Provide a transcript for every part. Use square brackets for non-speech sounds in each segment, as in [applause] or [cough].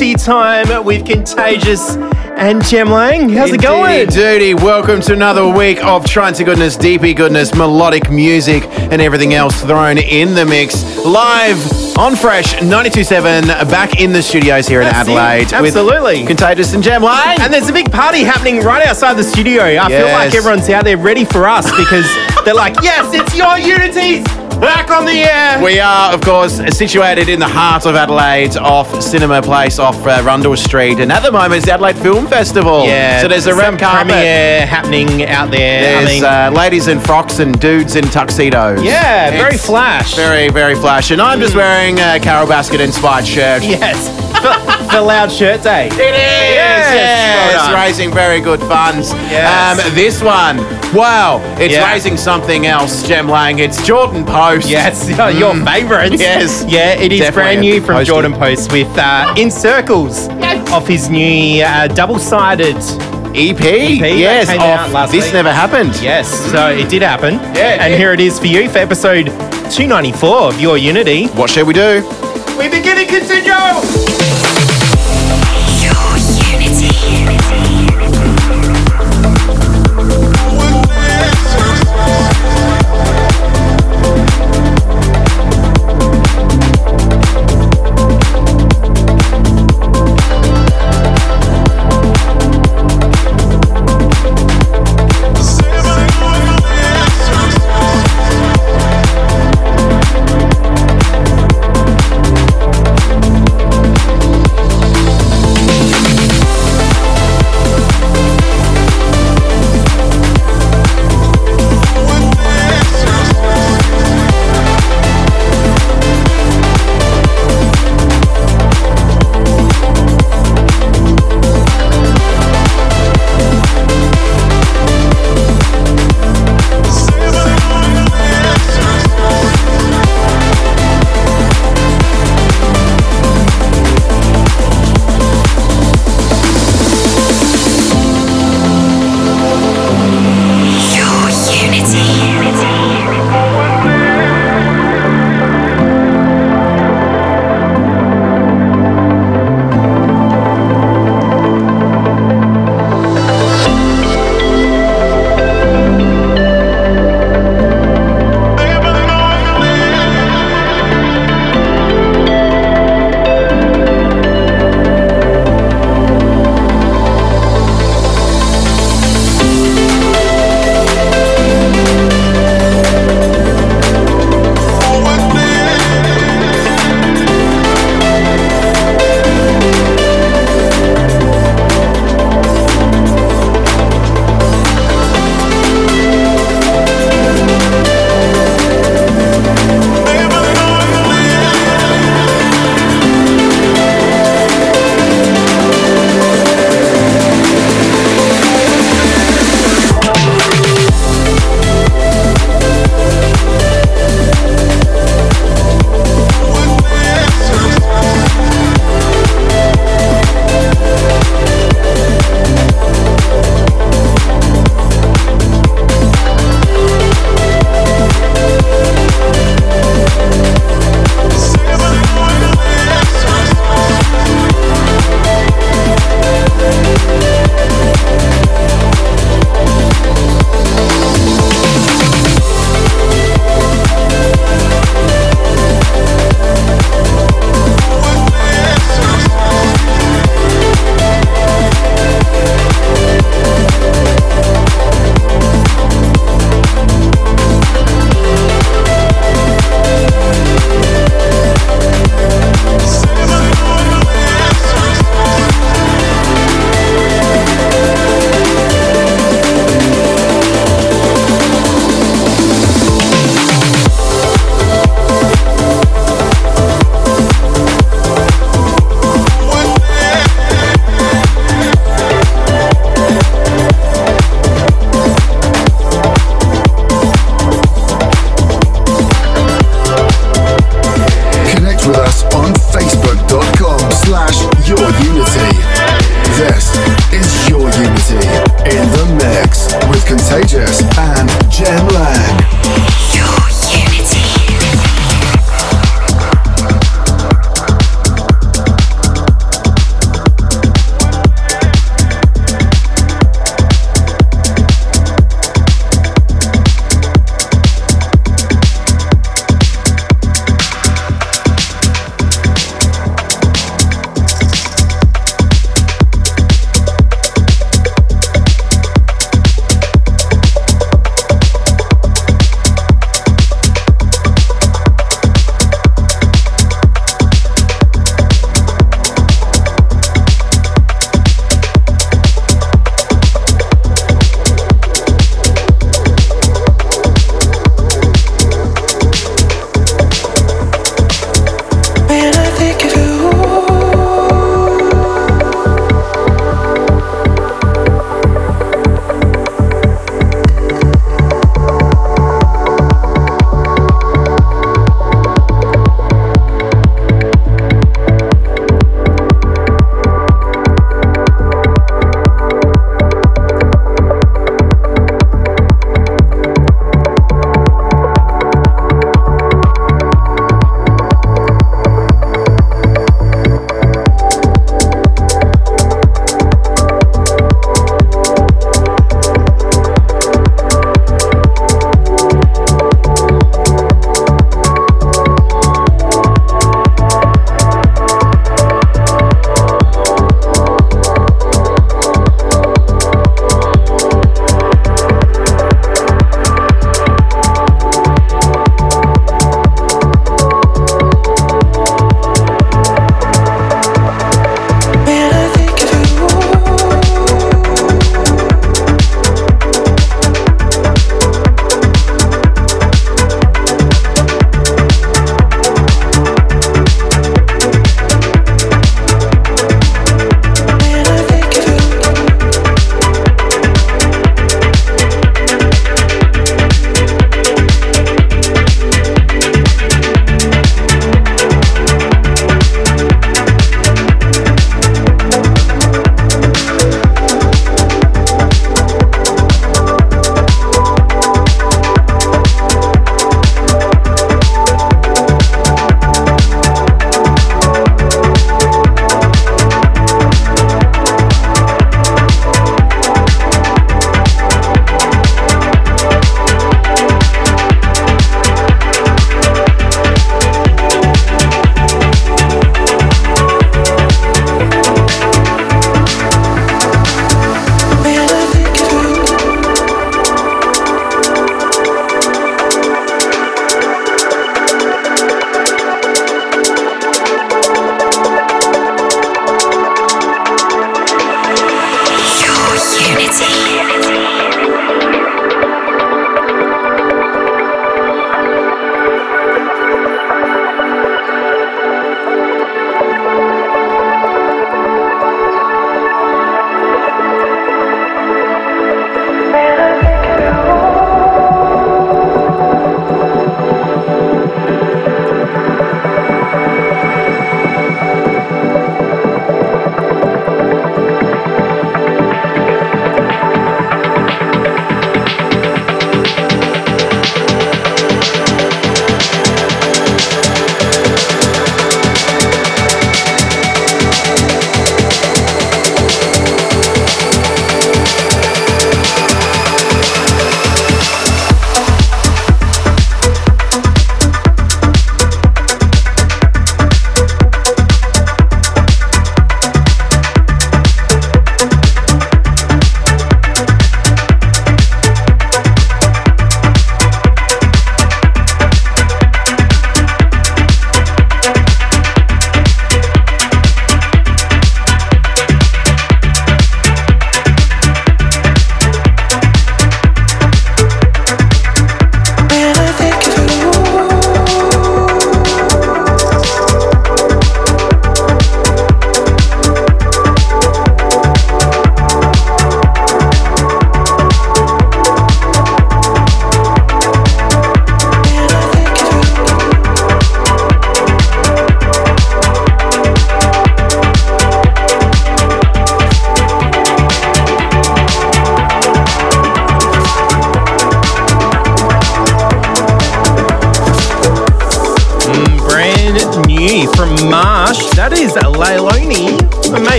Unity time with Contagious and Jem Lang. How's it going? Duty, welcome to another week of trance goodness, deepy goodness, melodic music, and everything else thrown in the mix. Live on Fresh 92.7, back in the studios here in That's it. Adelaide. Absolutely. With Contagious and Jem Lang. And there's a big party happening right outside the studio. I feel like everyone's out there ready for us because they're like, yes, it's your Unities back on the air. We are, of course, situated in the heart of Adelaide, off Cinema Place, off uh, Rundle Street, and at the moment it's the Adelaide Film Festival. yeah, so there's a red carpet. premiere happening out there. I There's mean, uh, ladies in frocks and dudes in tuxedos. yeah, very flash. Very, very flash. And I'm just wearing a Carole Baskin inspired shirt. yes, for, for Loud Shirt Day. It is. Yes, Yes, well done. raising very good funds. Yes. Um, this one, wow, it's Yeah. raising something else. Jem Lang. It's Jordin Post. Yes, [laughs] your favourites. Mm. Yes. [laughs] Yeah, it is Definitely brand new from poster. Jordin Post with uh, In Circles yes. off his new uh, double sided. EP. that yes. off this week. never happened. Yes, so it did happen. Yeah, it and did. here it is for you for episode 294 of Your Unity. What shall we do? We begin and continue!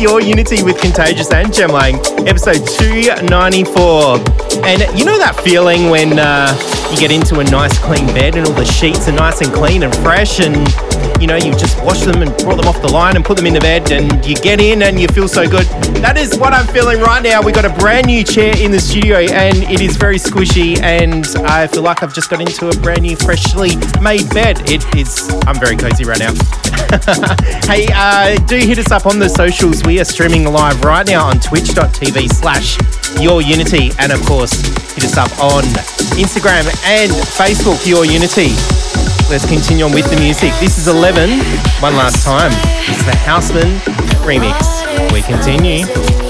Your Unity with Contagious and Jem Lang, episode 294. And you know that feeling when uh, you get into a nice clean bed and all the sheets are nice and clean and fresh and you know, you just wash them and brought them off the line and put them in the bed and you get in and you feel so good. That is what I'm feeling right now. We got a brand new chair in the studio and it is very squishy and I feel like I've just got into a brand new freshly made bed. It is, I'm very cozy right now. [laughs] hey, uh, do hit us up on the socials. We are streaming live right now on twitch.tv slash your unity and of course hit us up on Instagram and Facebook, Your Unity. Let's continue on with the music. This is Elevven, one last time. It's the Housman remix. We continue.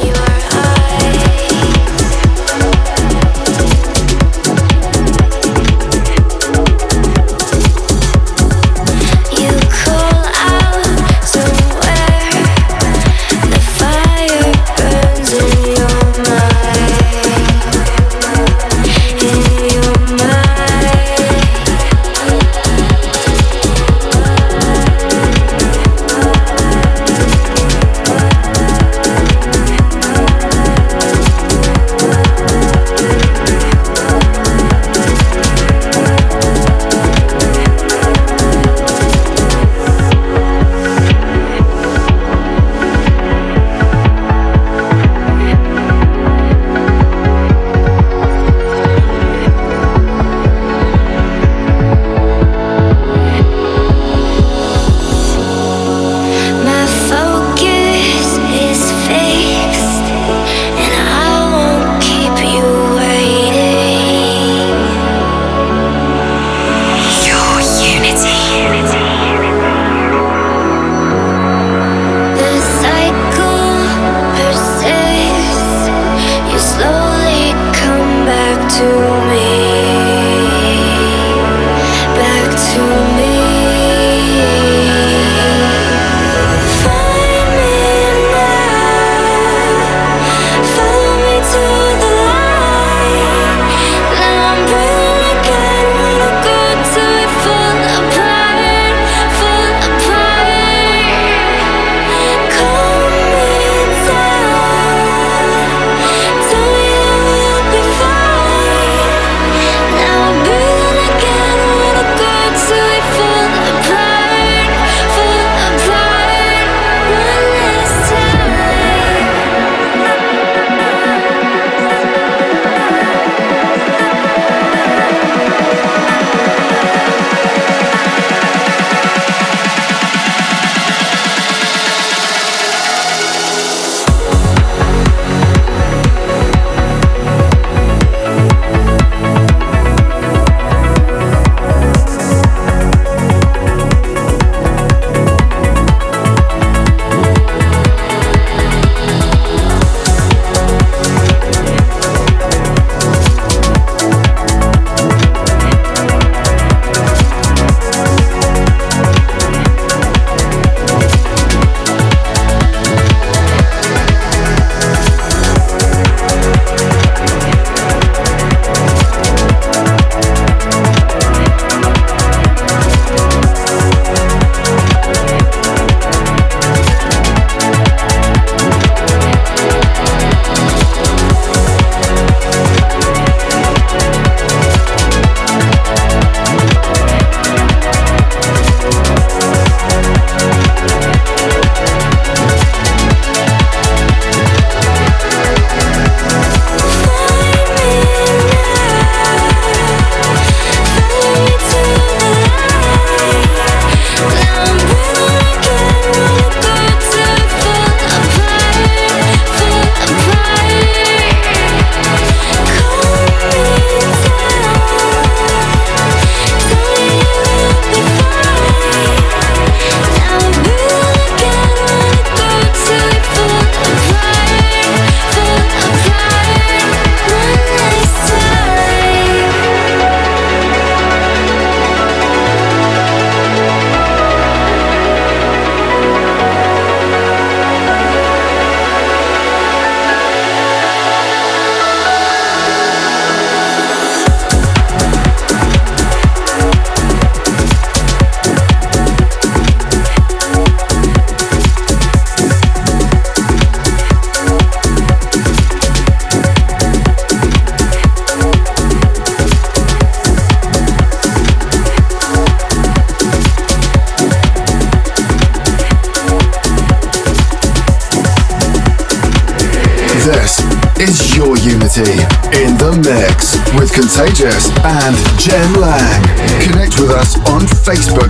And Jem Lang. Connect with us on facebook.com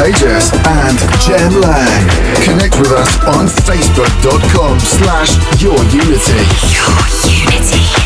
Contagious and Jem Lang. Connect with us on facebook.com slash your unity. Your unity.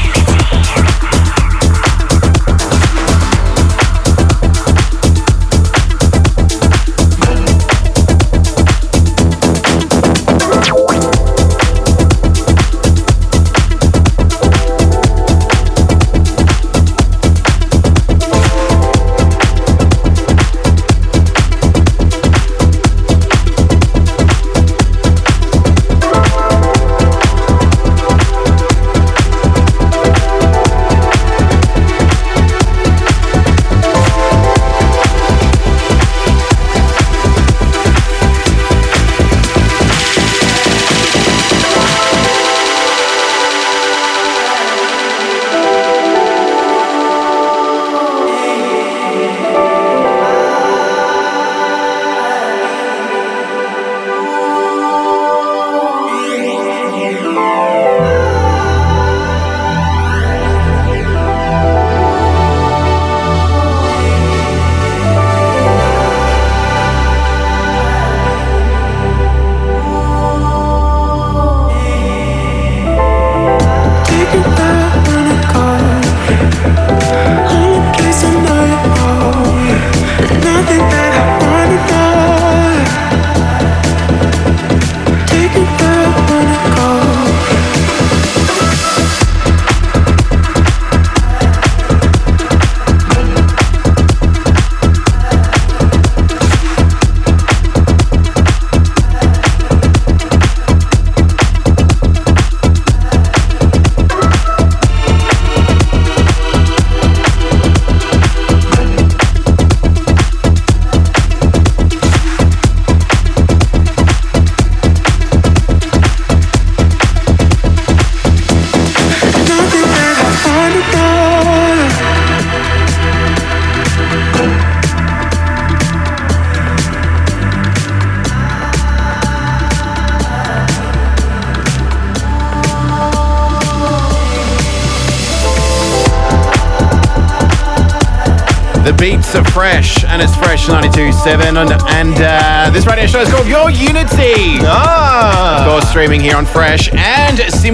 92.7. And, and uh, this radio show is called Your Unity. Ah. Of course, streaming here on Fresh and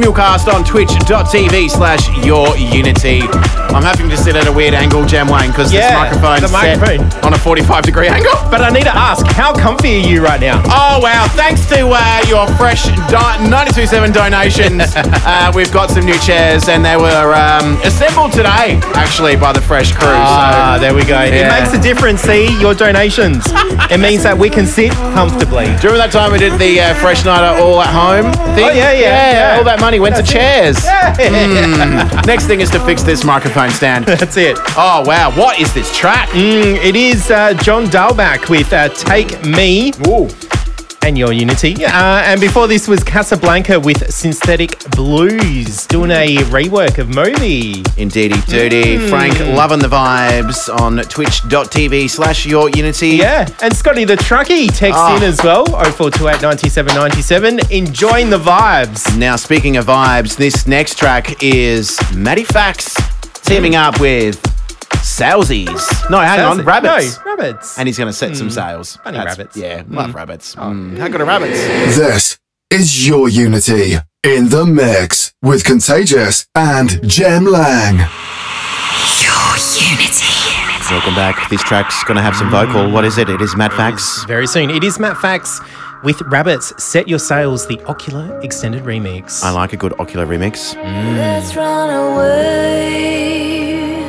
simulcast on twitch.tv slash Your Unity. I'm having to sit at a weird angle, Jem Lang, because Yeah, this microphone's the set on a 45 degree angle. But I need to ask, how comfy are you right now? Oh wow! Thanks to uh, your fresh do- 927 donations, [laughs] uh, we've got some new chairs, and they were um, assembled today, actually, by the Fresh crew. Ah, so there we go. Yeah. It makes a difference, see, your donations. it means that we can sit comfortably. Do you remember that time we did the uh, Fresh Nighter all at home thing? Oh, yeah, yeah, yeah. All that money went to chairs. Yeah. Next thing is to fix this microphone stand. [laughs] That's it. Oh wow! What is this track? Mm, it is uh, John Dahlback with uh, Take Me Ooh. and Your Unity. Uh, and before this was Kasablanca with Synthetic Blues doing a rework of Moby. Indeedy doody. Frank loving the vibes on twitch.tv slash your unity. Yeah, and Scotty the Truckie texts Ah. in as well, 0428 97 97, enjoying the vibes. Now, speaking of vibes, this next track is Matty Fax teaming up with Salesies. No, hang on, RBBTS. No, rabbits. And he's going to set some sales. Funny rabbits. Yeah, love rabbits. Mm, how good are rabbits? This is your unity in the mix with Contagious and Jem Lang. Your unity. Welcome back. This track's going to have some vocal. What is it? It is Mat Fax. Very soon. It is Mat Fax with RBBTS, Set Your Sails, the OCULA Extended Remix. I like a good OCULA remix. Let's run away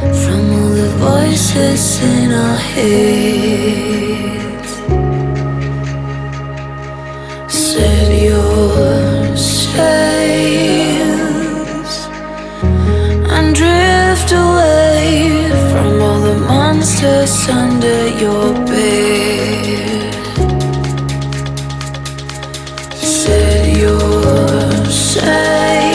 from all the voices in our heads. Set your sails and drift away from all the monsters under your bed. Set your sails.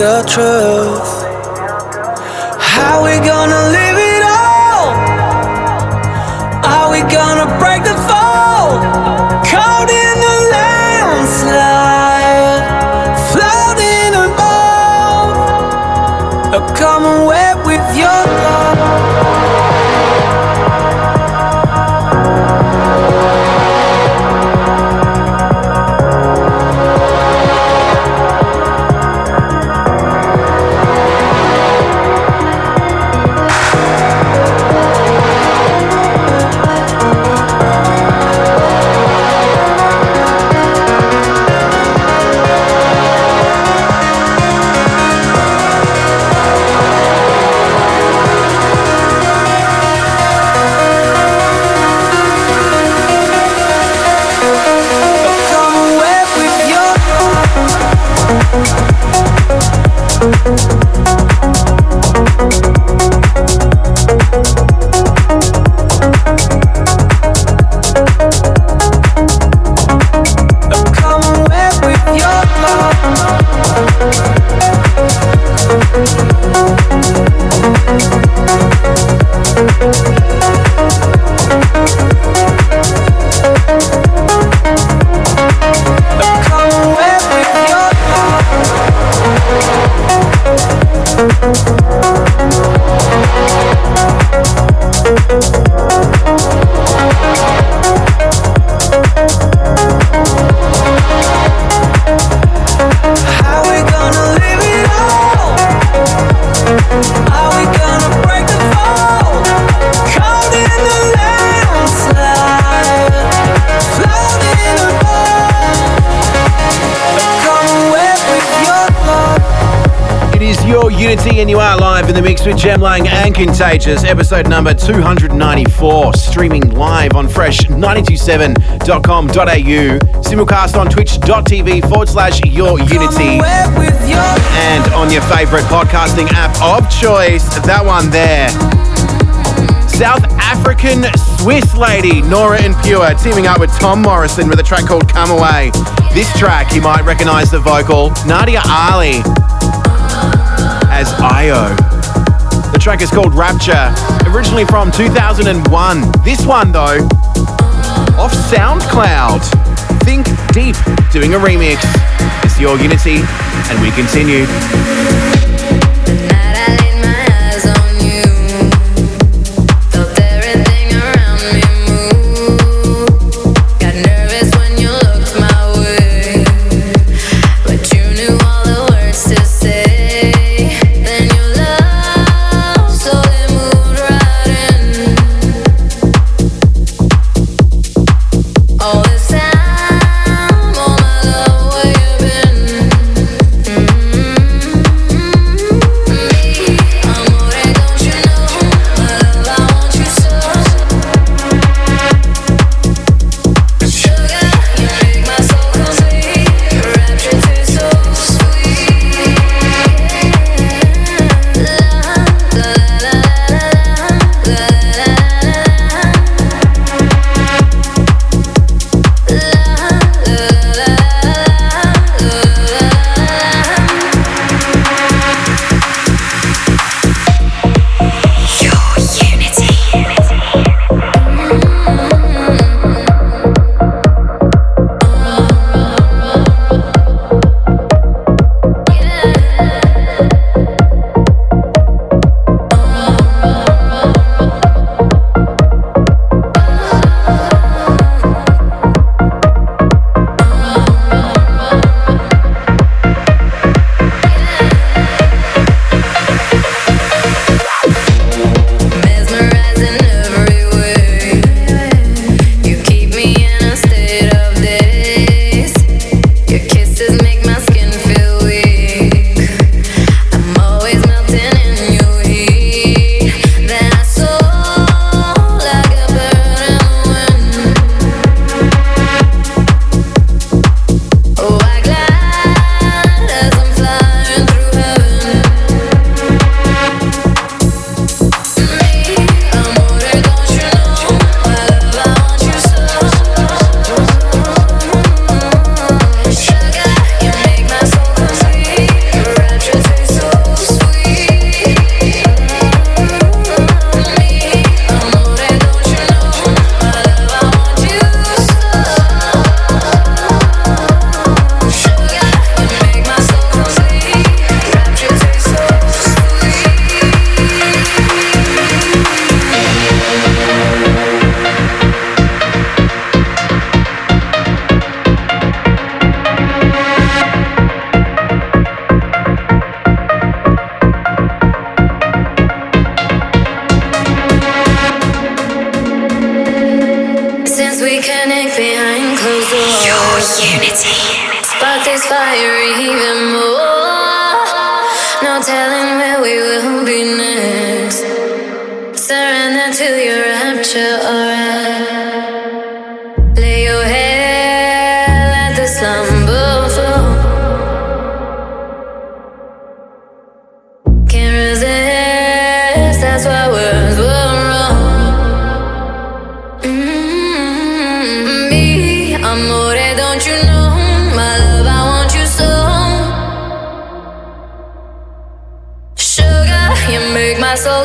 the truth. Jem Lang and Contagious, episode number 294, streaming live on fresh927.com.au, simulcast on twitch.tv forward slash your unity, and on your favorite podcasting app of choice, that one there. South African Swiss lady Nora En Pure teaming up with Tom Morrison with a track called Come Away. This track, you might recognize the vocal, Nadia Ali as iio track is called Rapture, originally from 2001. This one, though, off SoundCloud. Think Deep doing a remix. It's your Unity, and we continue.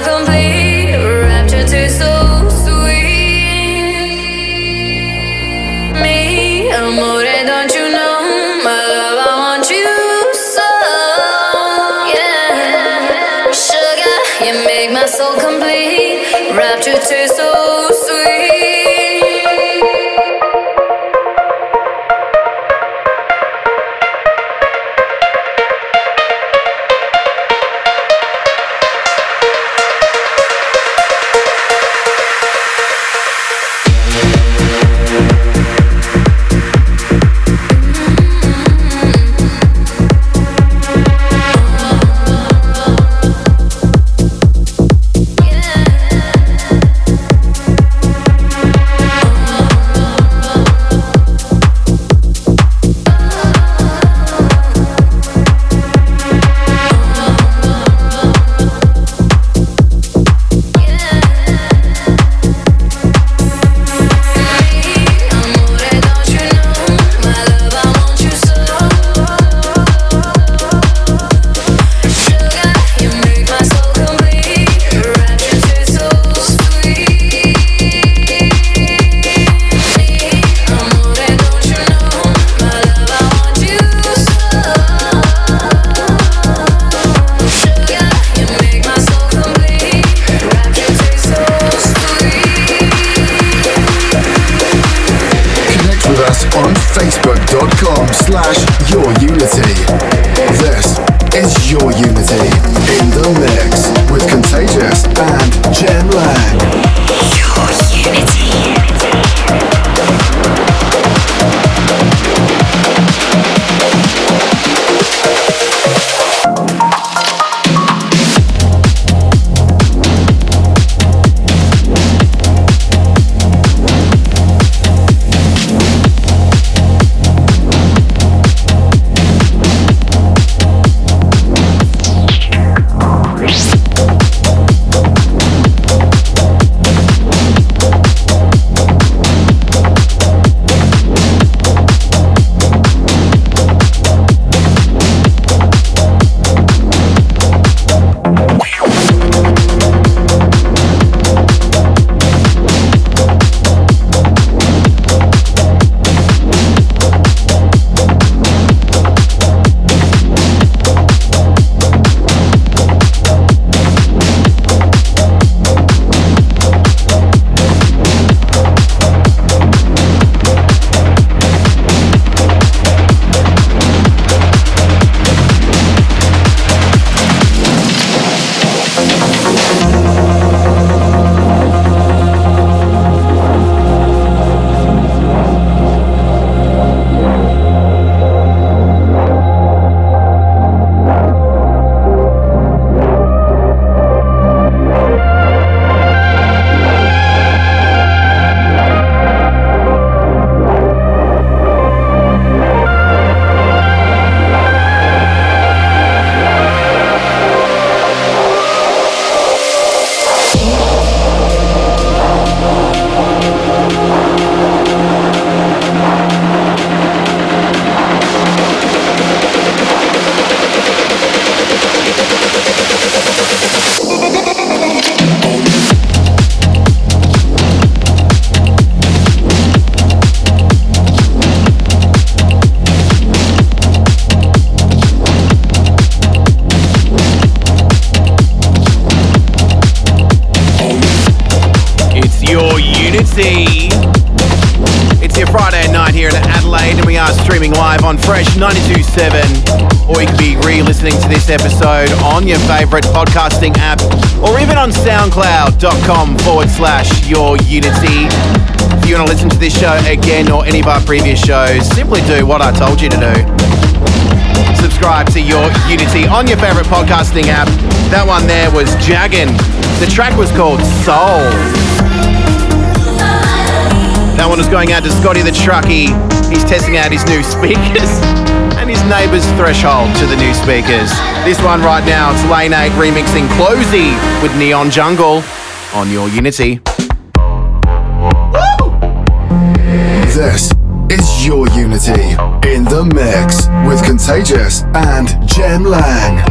Complete. So amore, don't you know? My love, I want you so. Yeah, sugar, you make my soul complete. Rapture tastes so. Episode on your favourite podcasting app, or even on soundcloud.com forward slash your Unity. If you want to listen to this show again or any of our previous shows, simply do what I told you to do. Subscribe to Your Unity on your favorite podcasting app. That one there was Jagin. The track was called Soul. That one was going out to Scotty the Trucky. He's testing out his new [laughs] speakers and his neighbour's threshold to the new speakers. This one right now, it's Lane 8 remixing CloZee with Neon Jungle on Your Unity. This is Your Unity in the mix with Contagious and Jem Lang.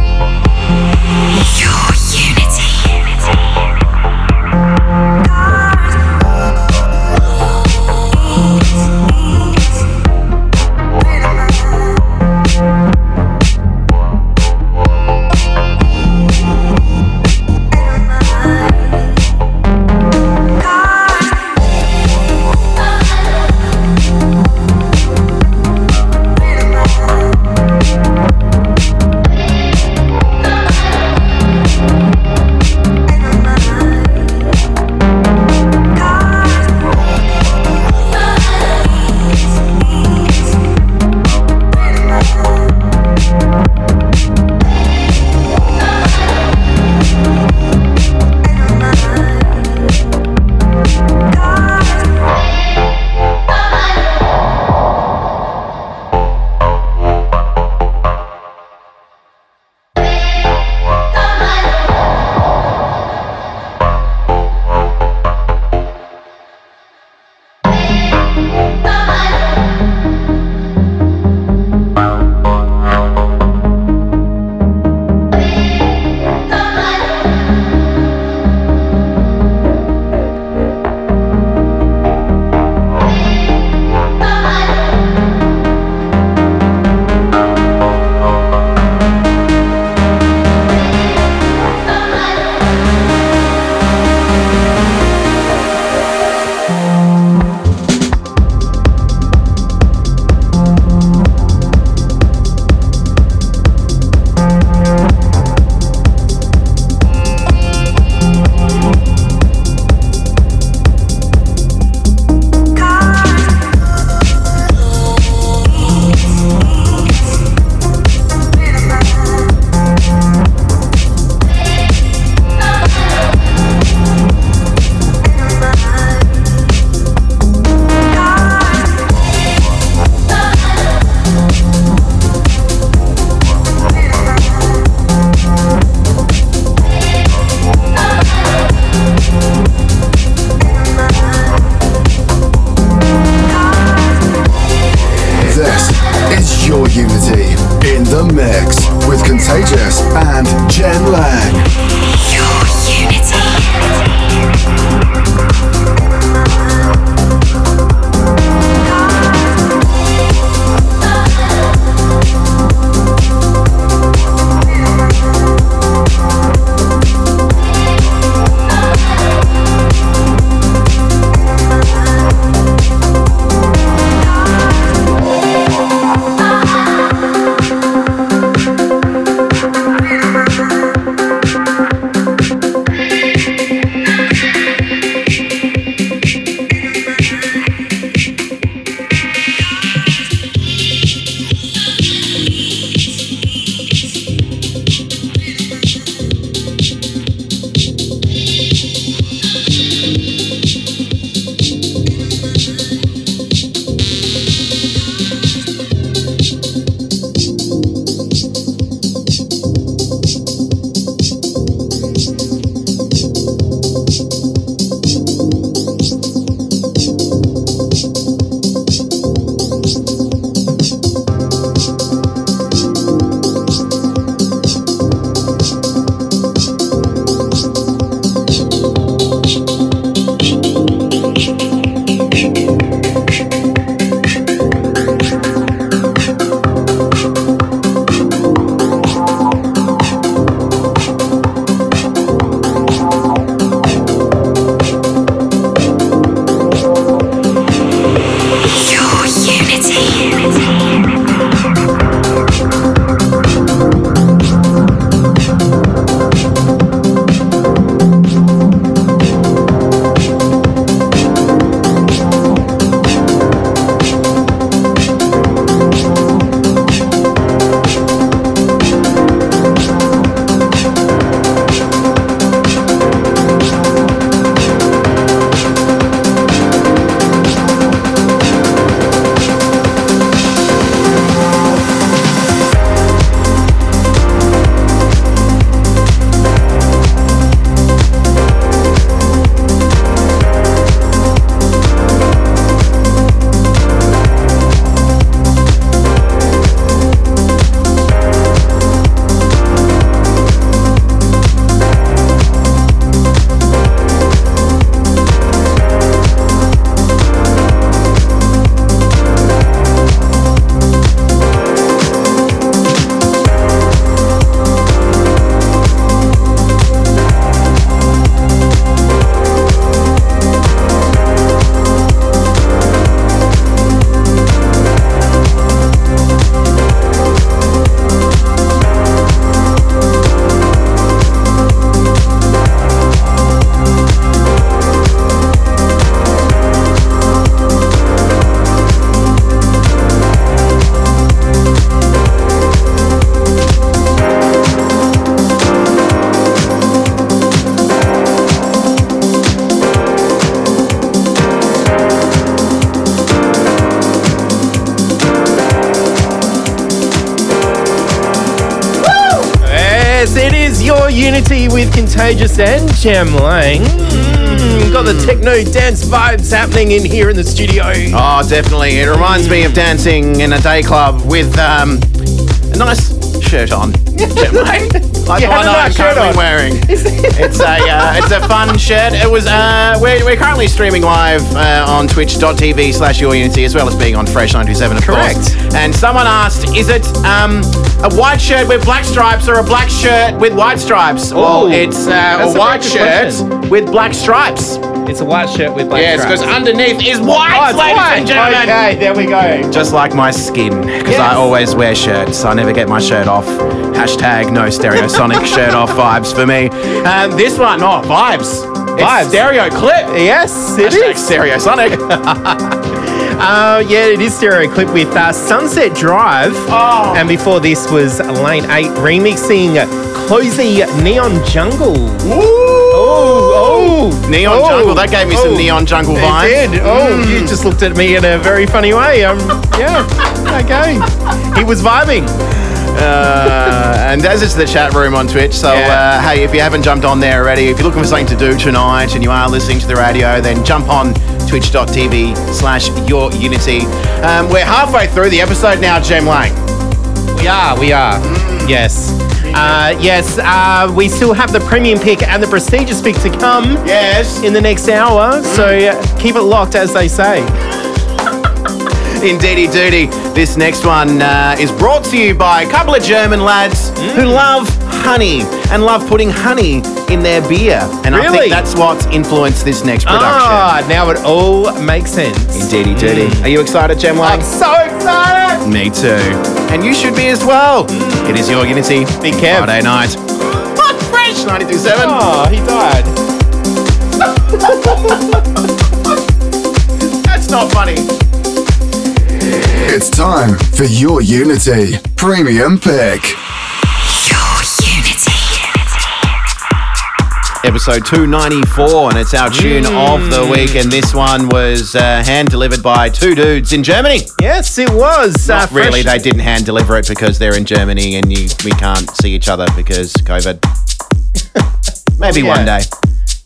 Your Unity with Contagious and Jem Lang. Mm, got the techno dance vibes happening in here in the studio. Oh, definitely. It reminds me of dancing in a day club with um, a nice shirt on. [laughs] like the one I'm currently wearing. [laughs] it's a uh, it's a fun shirt. It was uh, we're, we're currently streaming live uh, on twitch.tv slash your unity as well as being on Fresh 97 of Correct. course. And someone asked, is it um, a white shirt with black stripes or a black shirt with white stripes? well, Ooh, it's uh, a white shirt question. with black stripes. It's a white shirt with black yes, stripes. because underneath is white, Oh, it's ladies white. and gentlemen. Okay, there we go. Just like my skin, because Yes. I always wear shirts. I never get my shirt off. Hashtag no stereosonic [laughs] shirt off vibes for me. And this one, oh, vibes. It's Vibes. Stereoclip. Yes, it Hashtag is. stereosonic. [laughs] Uh, yeah, it is Stereoclip with uh, Sunset Drive. Oh. And before this was Lane 8 remixing Cozy Neon Jungle. Oh, oh. Neon oh, Jungle. That gave me some oh. Neon Jungle It vibes. did. Oh, you just looked at me in a very funny way. Um, yeah, okay. He was vibing. Uh, and as it's the chat room on Twitch, so Yeah. uh, hey, if you haven't jumped on there already, if you're looking for something to do tonight and you are listening to the radio, then jump on twitch.tv slash your unity. Um, we're halfway through the episode now, Jem Lang. We are, we are. Yes. Uh, yes, uh, we still have the premium pick and the prestigious pick to come Yes. in the next hour. So uh, keep it locked, as they say. [laughs] Indeedy doody. This next one uh, is brought to you by a couple of German lads who Mm. love honey and love putting honey in their beer. And I Really? think that's what's influenced this next production. Ah, now it all makes sense. Indeedy doody. Are you excited, Jem Lang? I'm so excited! Me too. And you should be as well. It is your Unity. Big Kev. Friday night. Hot Fresh 92.7. Oh, he died. [laughs] That's not funny. It's time for your Unity Premium Pick. Episode 294, and it's our tune of the week. And this one was uh, hand delivered by two dudes in Germany. Yes, it was. Not uh, really. fresh- They didn't hand deliver it because they're in Germany and you, we can't see each other because COVID. [laughs] Maybe yeah. one day.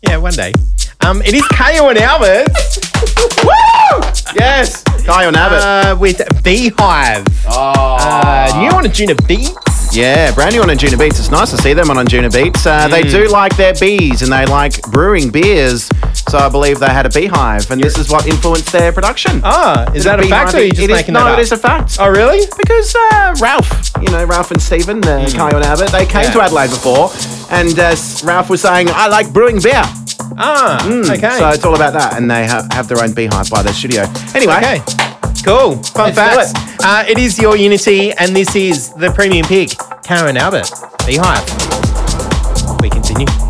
Yeah, one day. Um, it is Kyau and Albert [laughs] Woo! Yes. Kyau and Albert. uh, with Beehive. oh. Uh, new tune Juna Beats. Yeah, brand new on Anjuna Beats. It's nice to see them on Anjuna Beats. Uh, They Mm. do like their bees and they like brewing beers. So I believe they had a beehive, and this is what influenced their production. Ah, is that a fact or are you just It is- making no, that up? it is a fact. Oh, really? Because uh, Ralph, you know, Ralph and Stephen, uh, Kyau and Albert, they came Mm. Yeah. to Adelaide before, and uh, Ralph was saying, I like brewing beer. Ah, okay. So it's all about that, and they ha- have their own beehive by their studio. Anyway, Okay. Cool. Fun Let's do facts. Uh, it is your Unity, and this is the premium pick, Karen Albert, Be Beehive. We continue.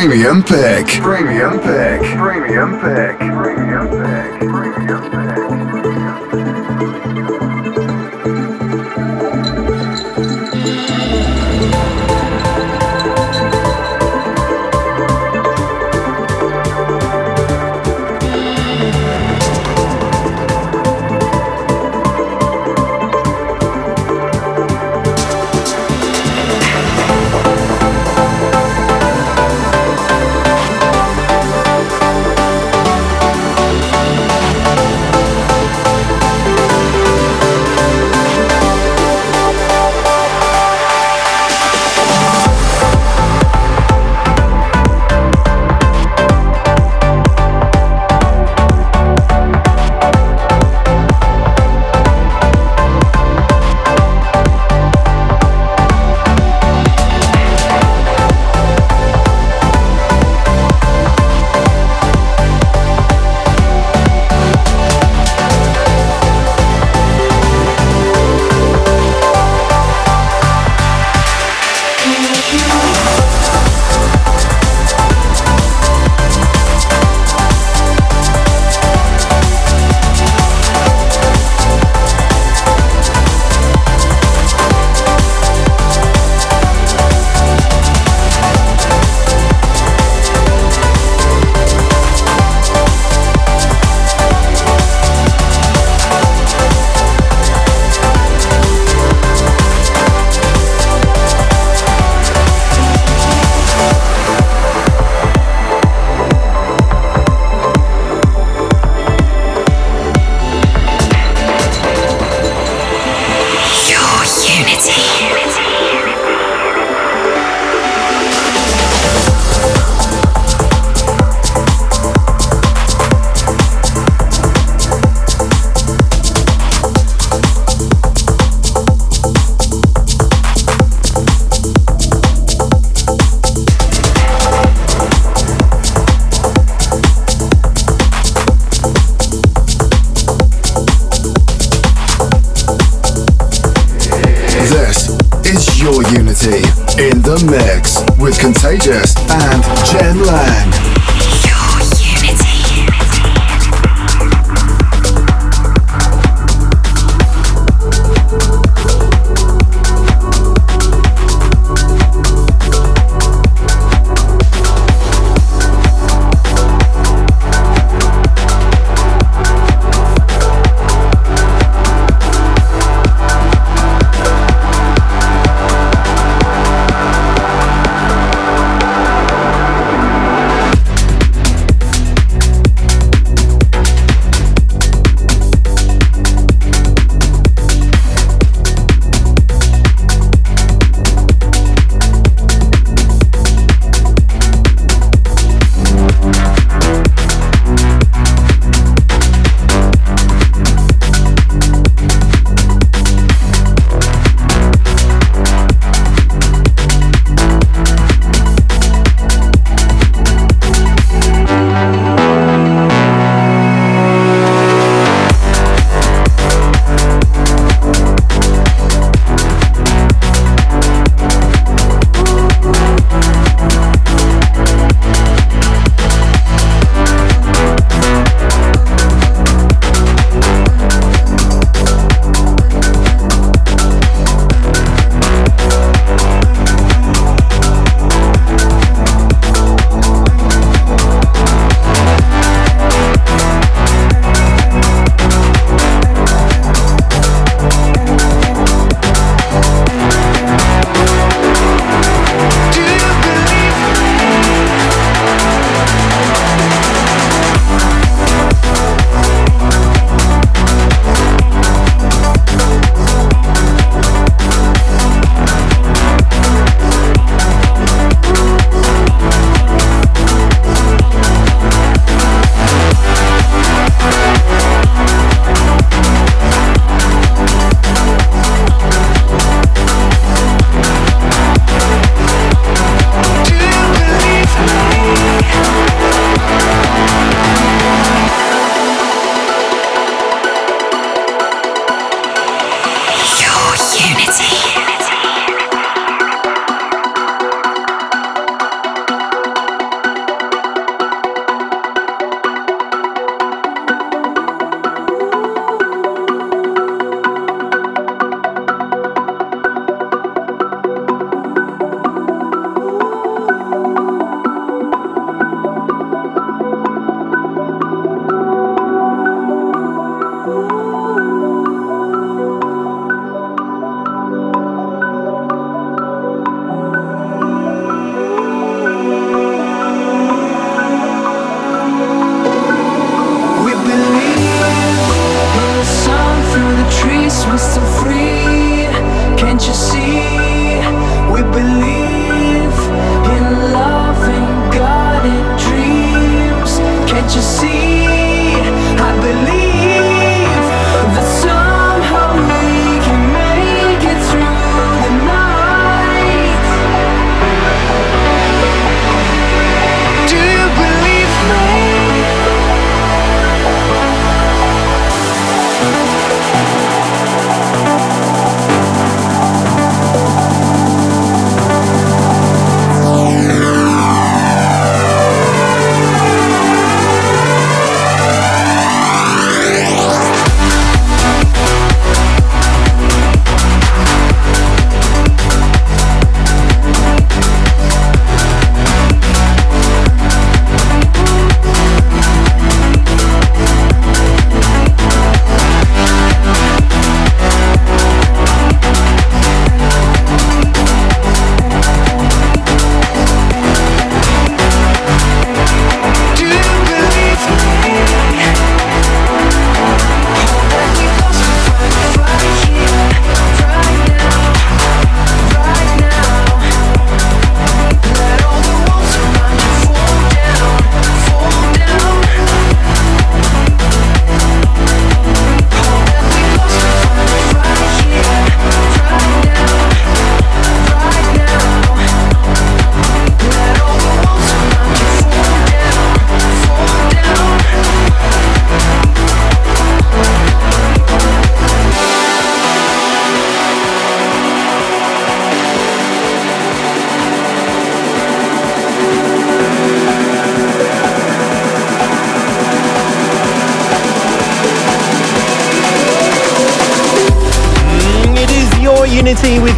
Premium Pick. Premium Pick. Premium Pick. Premium Pick. Premium Pick.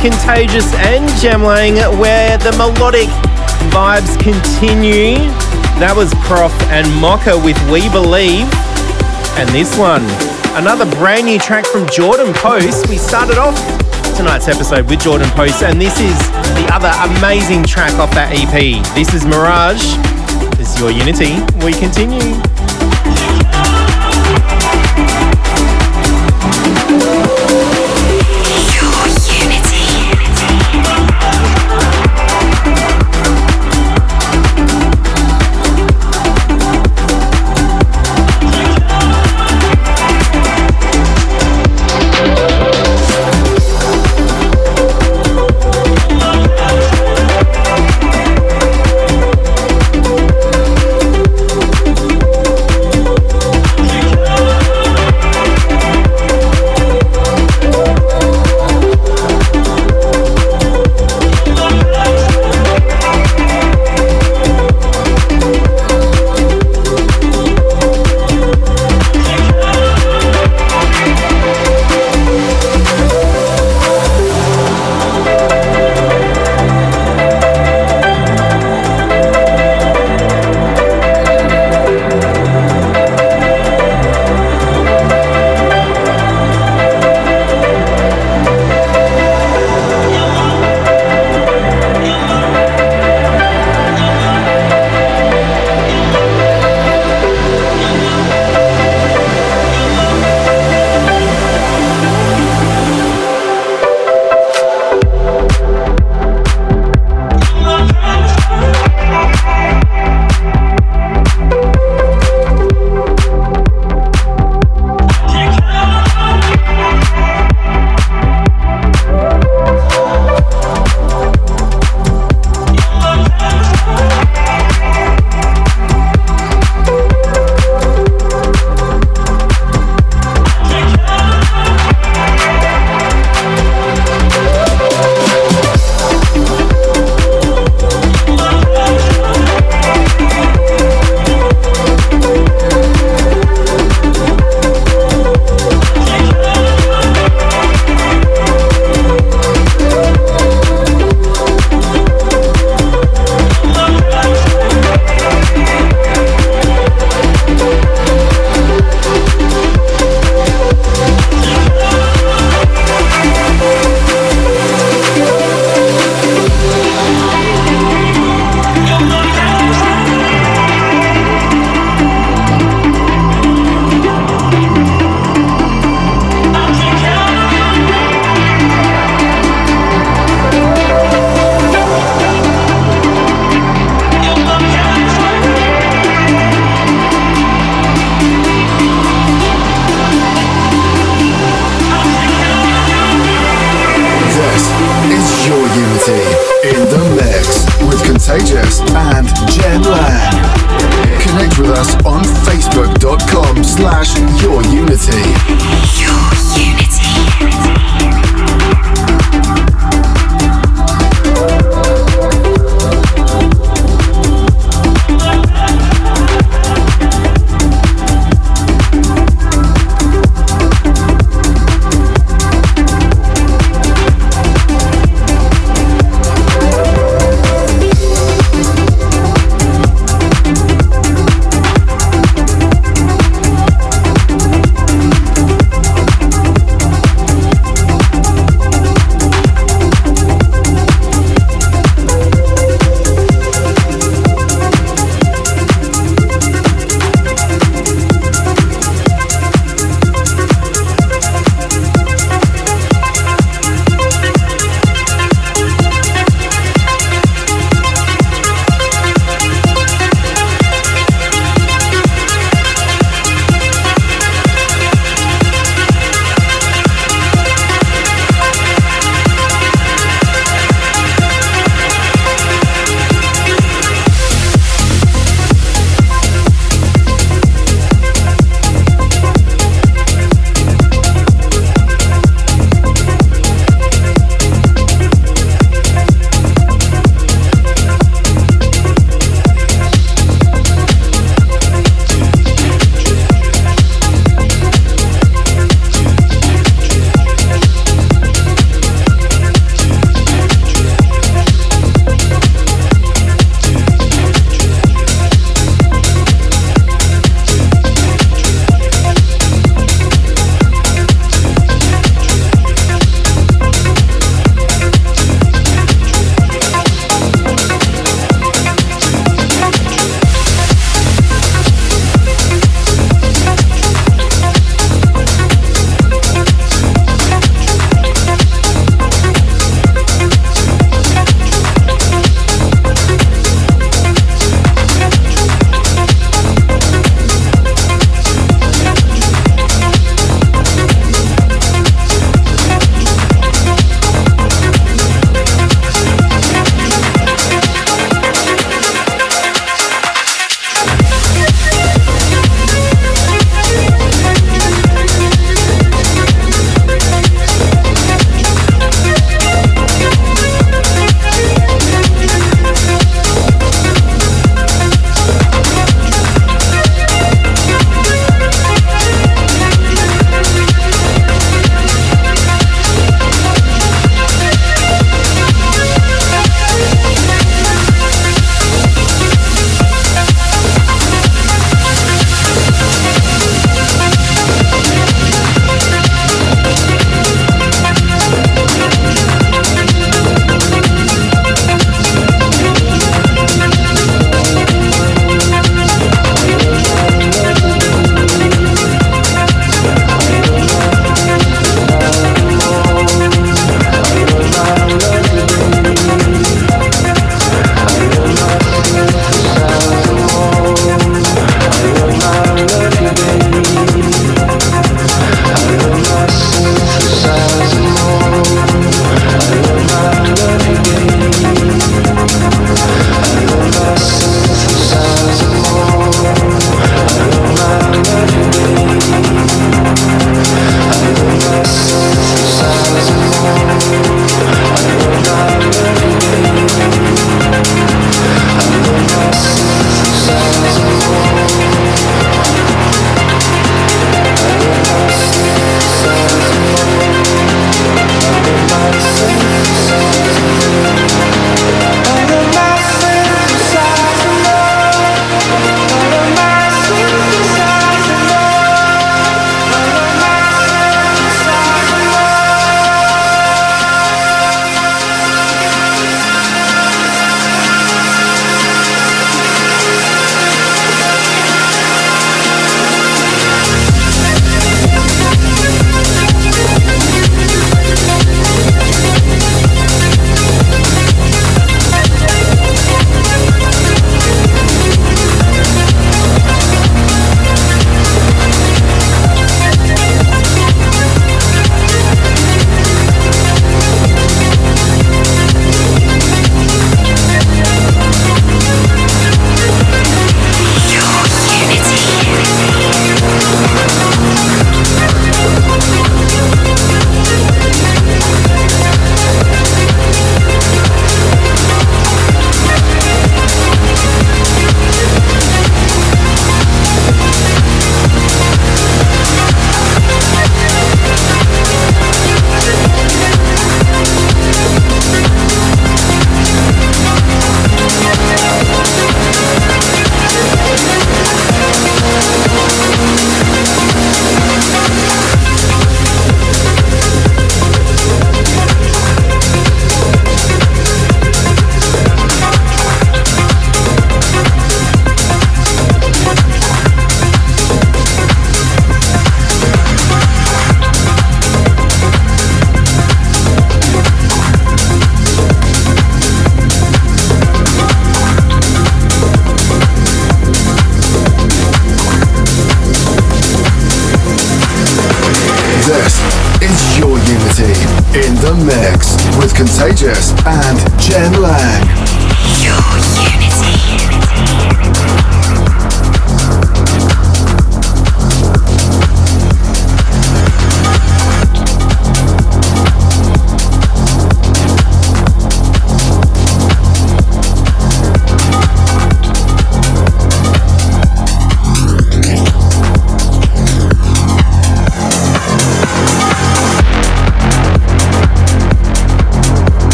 Contagious and Jem Lang, where the melodic vibes continue. That was Proff and Mokka with We Believe. And this one, another brand new track from Jordin Post. We started off tonight's episode with Jordin Post, and this is the other amazing track off that EP. This is Mirage. This is your Unity. We continue.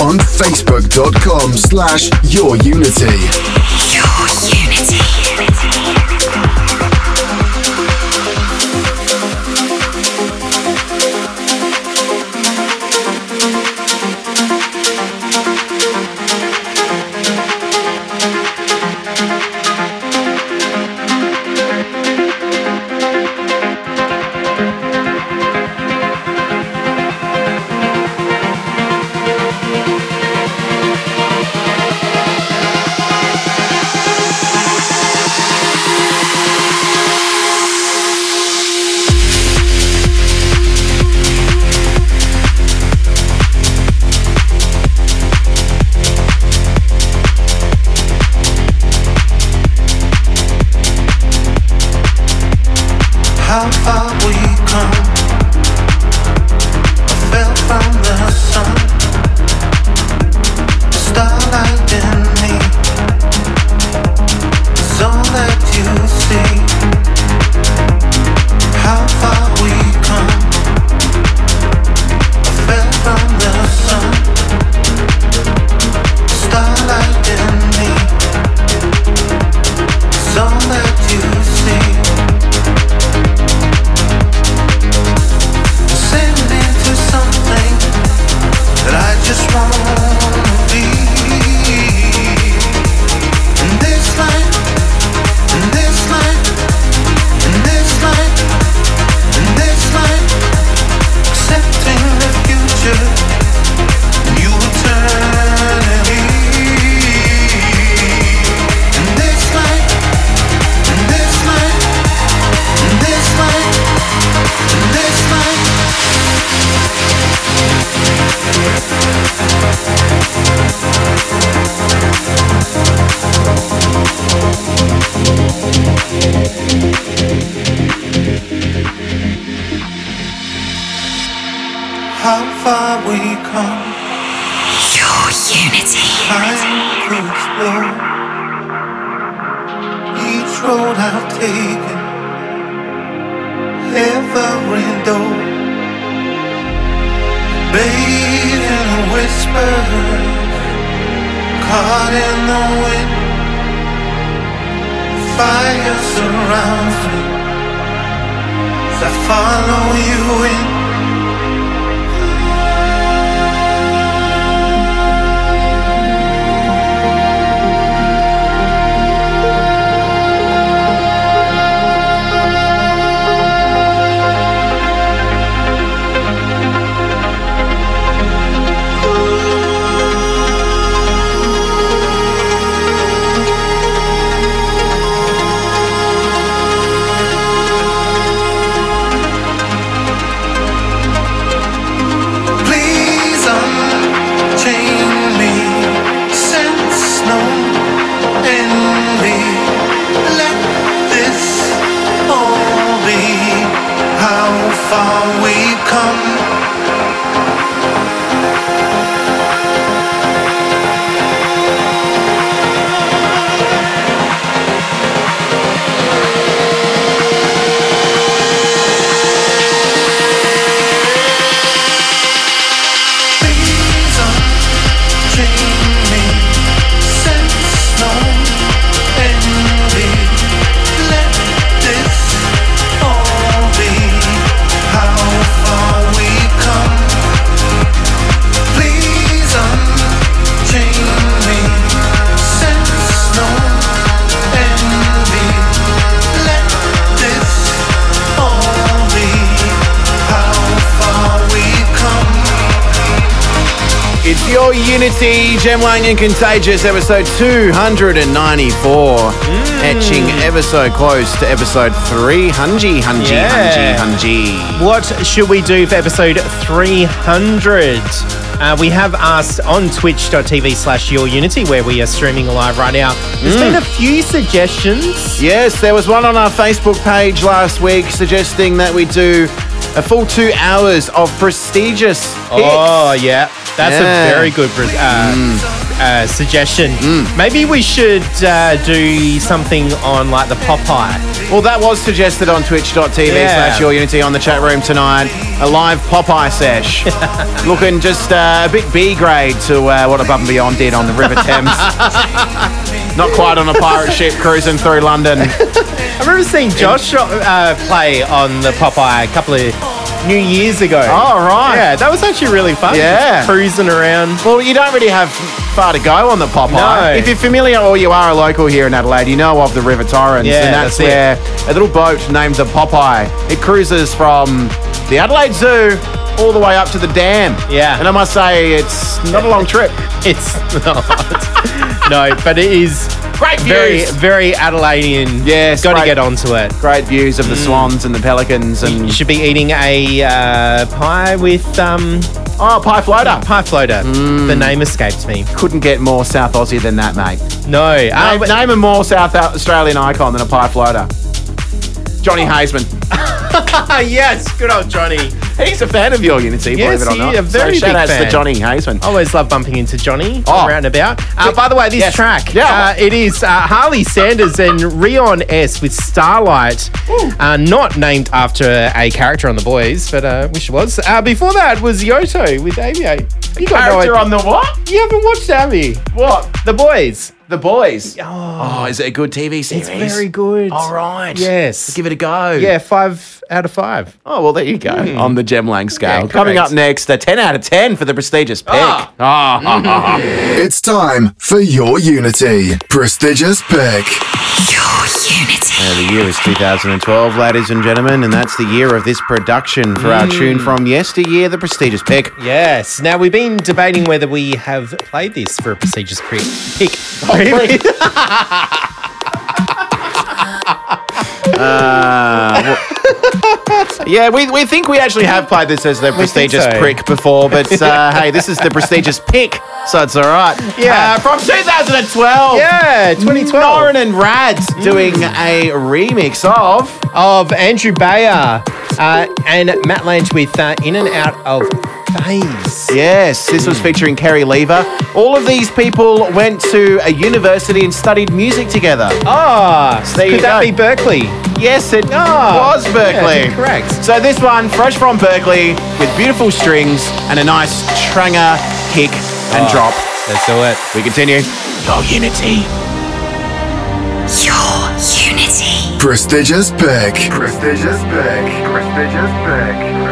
On facebook.com slash your unity. Your unity. Unity, Jem Lang and Contagious, episode 294. Etching ever so close to episode 300. Hungy, Yeah. hungy. What should we do for episode 300? Uh, we have asked on twitch.tv slash your unity where we are streaming live right now. There's been a few suggestions. Yes, there was one on our Facebook page last week suggesting that we do a full two hours of prestigious picks. Oh, yeah. That's Yeah. a very good uh, uh, suggestion. Maybe we should uh, do something on like the Popeye. Well, that was suggested on twitch.tv Yeah. slash your unity on the chat room tonight. A live Popeye sesh. [laughs] Looking just uh, a bit B grade to uh, what Above and Beyond did on the River Thames. [laughs] Not quite on a pirate ship cruising through London. I remember seeing Josh uh, play on the Popeye a couple of New Year's ago. Oh, right. Yeah, that was actually really fun. Yeah. Just cruising around. Well, you don't really have far to go on the Popeye. No. If you're familiar or you are a local here in Adelaide, you know of the River Torrens. Yeah, and that's, that's where a little boat named the Popeye, it cruises from the Adelaide Zoo all the way up to the dam. Yeah. And I must say, it's not a long trip. [laughs] It's not. [laughs] no, but it is Great very, views. very Adelaidean. Yes, Got to great. get onto it. Great views of the swans and the pelicans and You should be eating a uh, pie with um, oh, pie floater. pie floater. The name escapes me. Couldn't get more South Aussie than that, mate. No. uh, Name, but- name a more South Australian icon than a pie floater. Johnny Hazeman. [laughs] yes, good old Johnny. [laughs] He's a fan of your Unity, Yes, believe it or not. a very so shout big to fan. Johnny Hazeman. Always love bumping into Johnny Oh. around about. Uh, by the way, this Yes. track, Yeah. uh, it is uh, Harley Sanders and Rion S with Starlight, uh, not named after a character on The Boys, but uh, wish it was. Uh, before that was Yotto with Aviate. You got Character idea. on the what? You haven't watched Abby. What? The Boys. The Boys. Oh, Oh, is it a good TV series? it's very good. All right. Yes. Let's give it a go. Yeah, five out of five. Oh, well, there you go. On the Jem Lang scale. Yeah, Coming correct. up next, a 10 out of 10 for the prestigious pick. Ah. Ah. [laughs] It's time for your Unity prestigious pick. Your unity. Uh, the year is 2012, ladies and gentlemen, and that's the year of this production for our tune from yesteryear, the prestigious pick. Yes. Now, we've been debating whether we have played this for a prestigious pre- pick. [laughs] Uh, well- yeah, we, we think we actually have played this as the prestigious so. prick before, but [laughs] uh, hey, this is the prestigious pick, so it's all right. Yeah. Uh, from 2012. Yeah, 2012. Norin and Rads doing a remix of. of Andrew Bayer uh, and Matt Lange with uh, In and Out of phase. Yes, this was featuring Kerry Leva. All of these people went to a university and studied music together. Ah, there you could that go. be Berkeley? Yes, it Ah, was Berkeley. yeah, correct. So this one, fresh from Berkeley, with beautiful strings and a nice tranger kick and Ah. drop. Let's do it. We continue. Your Unity. Your unity. Prestigious pick. Prestigious pick. Prestigious pick.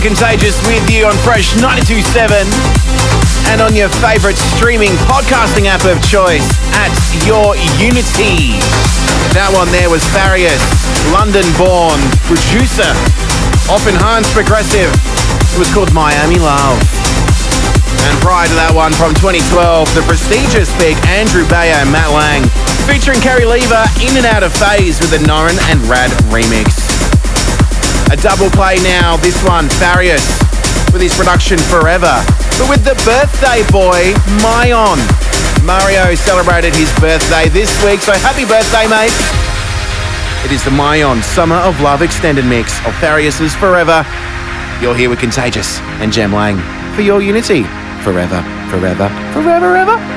And Contagious with you on Fresh 92.7 and on your favourite streaming podcasting app of choice at Your Unity. That one there was Farius, London-born producer, often enhanced progressive. It was called Miami Love. And prior to that one from 2012, the prestigious big Andrew Bayer and Matt Lange, featuring Kerry Leva in and out of phase with the Norin and Rad remix. A double play now, this one, Farius, with his production Forever, but with the birthday boy, Myon. Mario celebrated his birthday this week, so happy birthday, mate. It is the Myon Summer of Love extended mix of Farius's Forever. You're here with Contagious and Jem Lang for your unity. Forever, forever, forever, ever,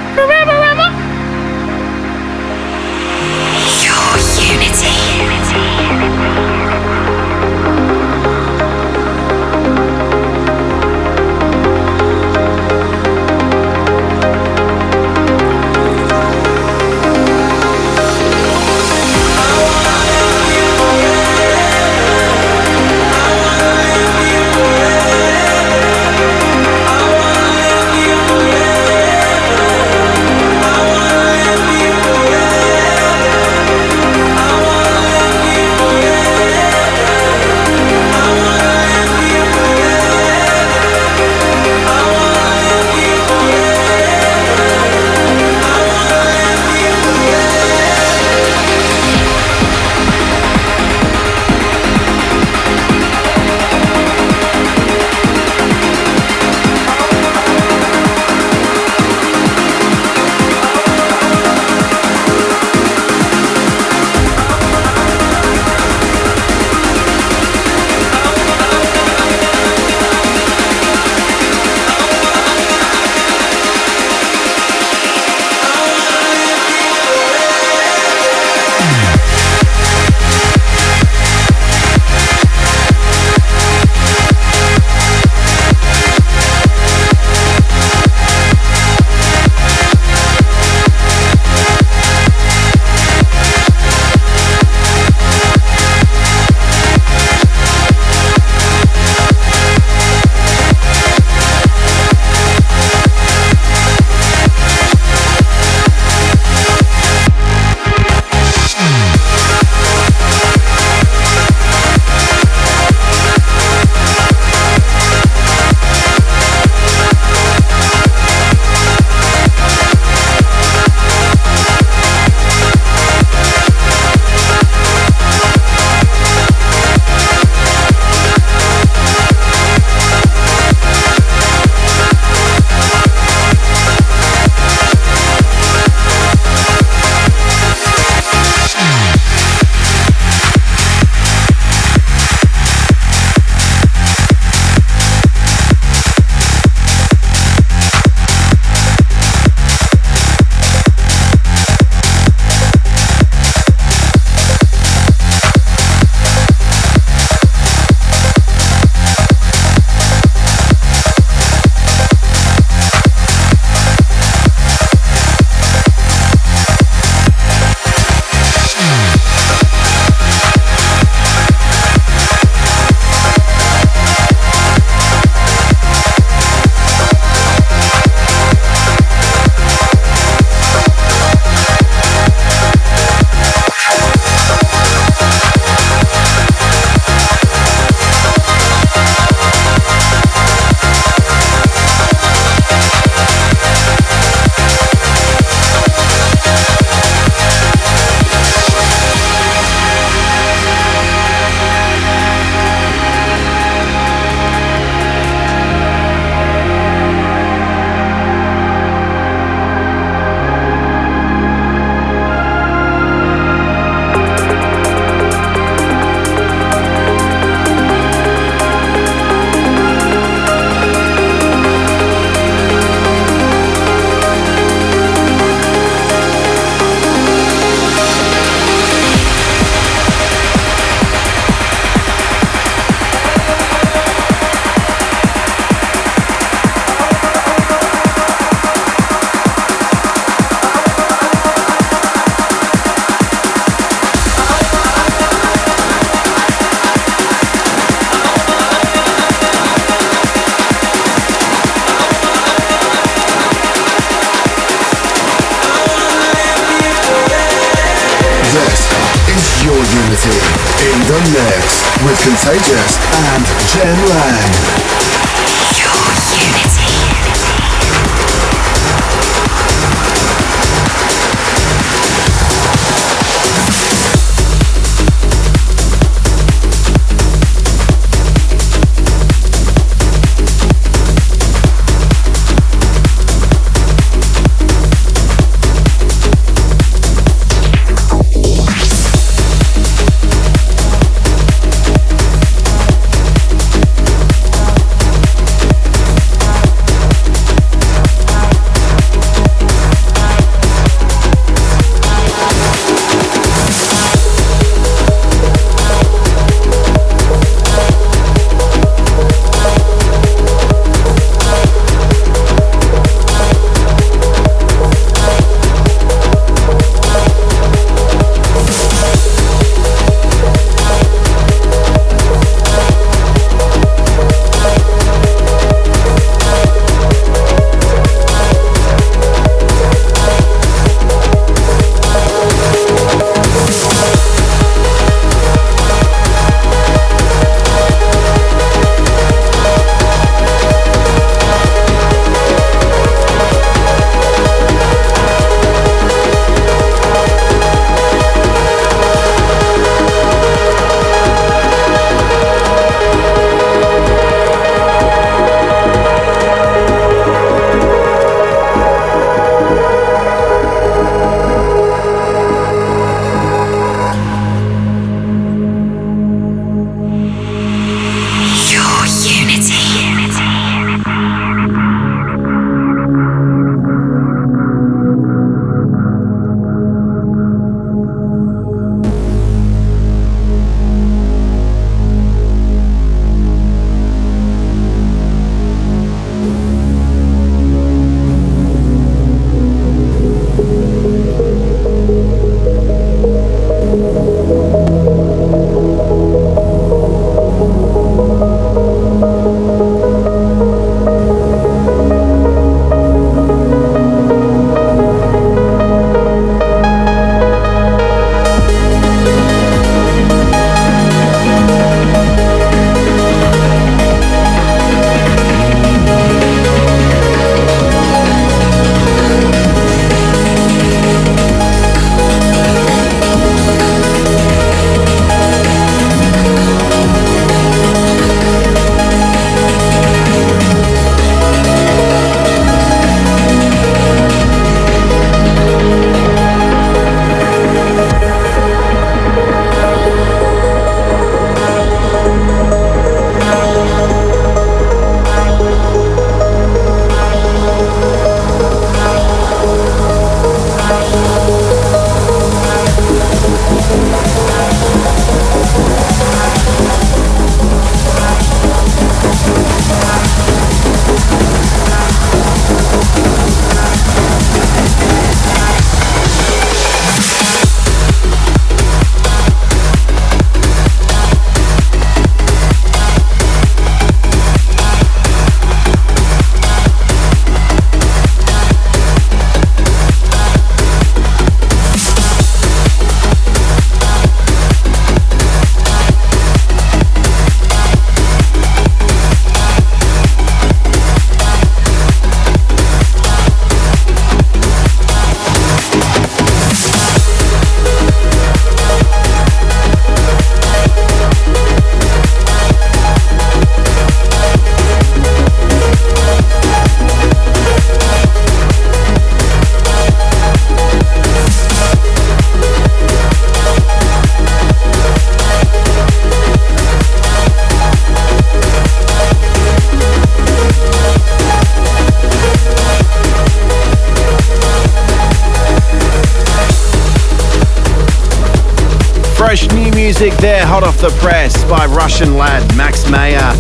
music there, hot off the press by Russian lad Max Meyer.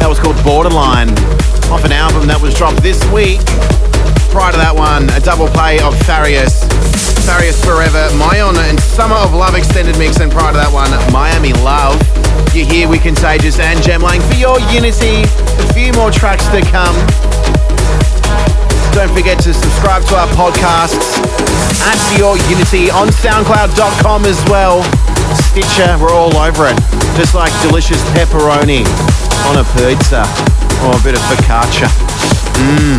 That was called Borderline, off an album that was dropped this week. Prior to that one, a double play of Farius, Farius Forever, My Honor, and Summer of Love extended mix, and prior to that one, Miami Love. You're here with Contagious and Jem Lang for your Unity. A few more tracks to come. Don't forget to subscribe to our podcasts at Your Unity on SoundCloud.com as well. Stitcher, we're all over it. Just like delicious pepperoni on a pizza or a bit of focaccia. Mmm,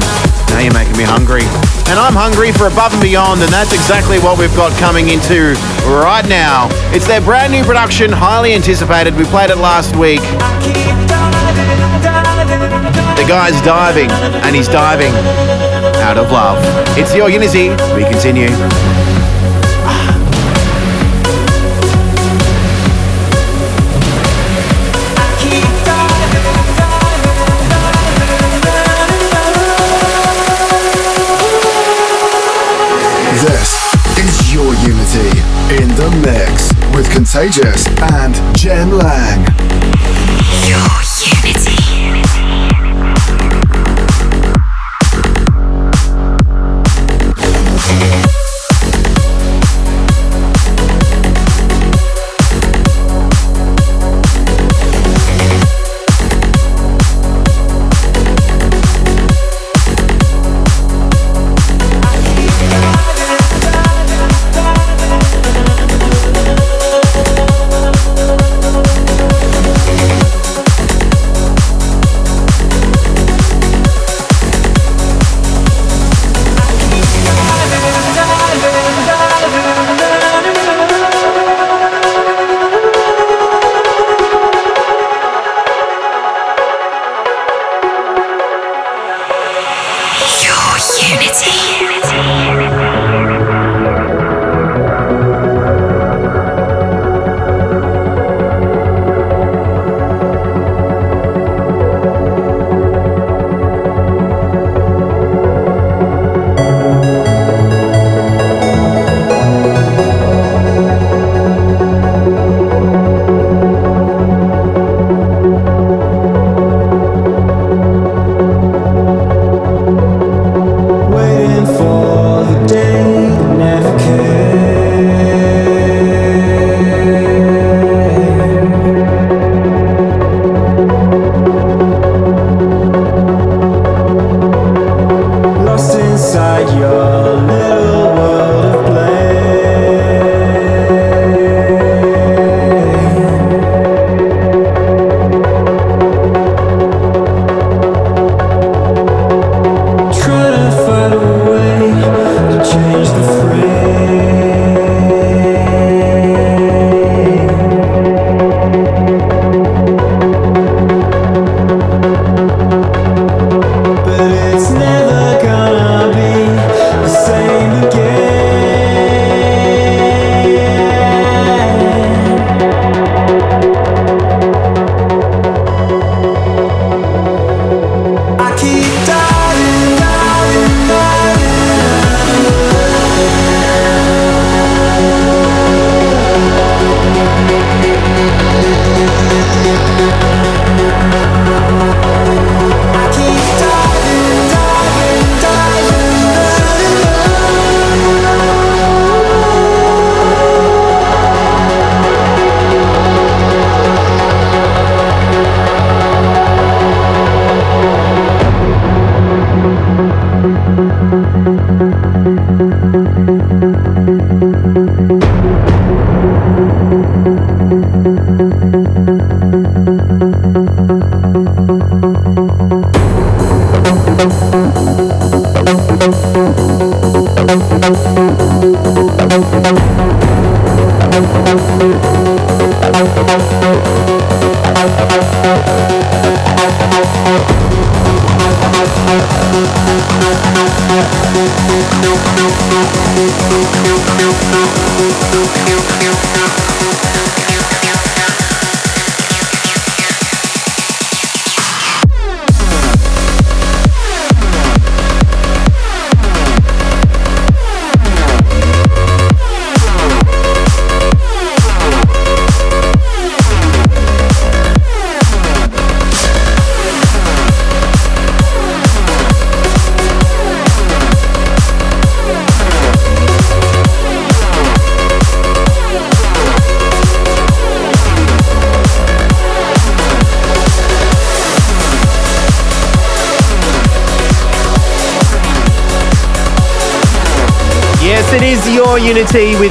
now you're making me hungry. And I'm hungry for Above and Beyond, and that's exactly what we've got coming into right now. It's their brand new production, highly anticipated. We played it last week. The guy's diving, and he's diving out of love. It's your Unity. We continue. Mix with Contagious and Jem Lang.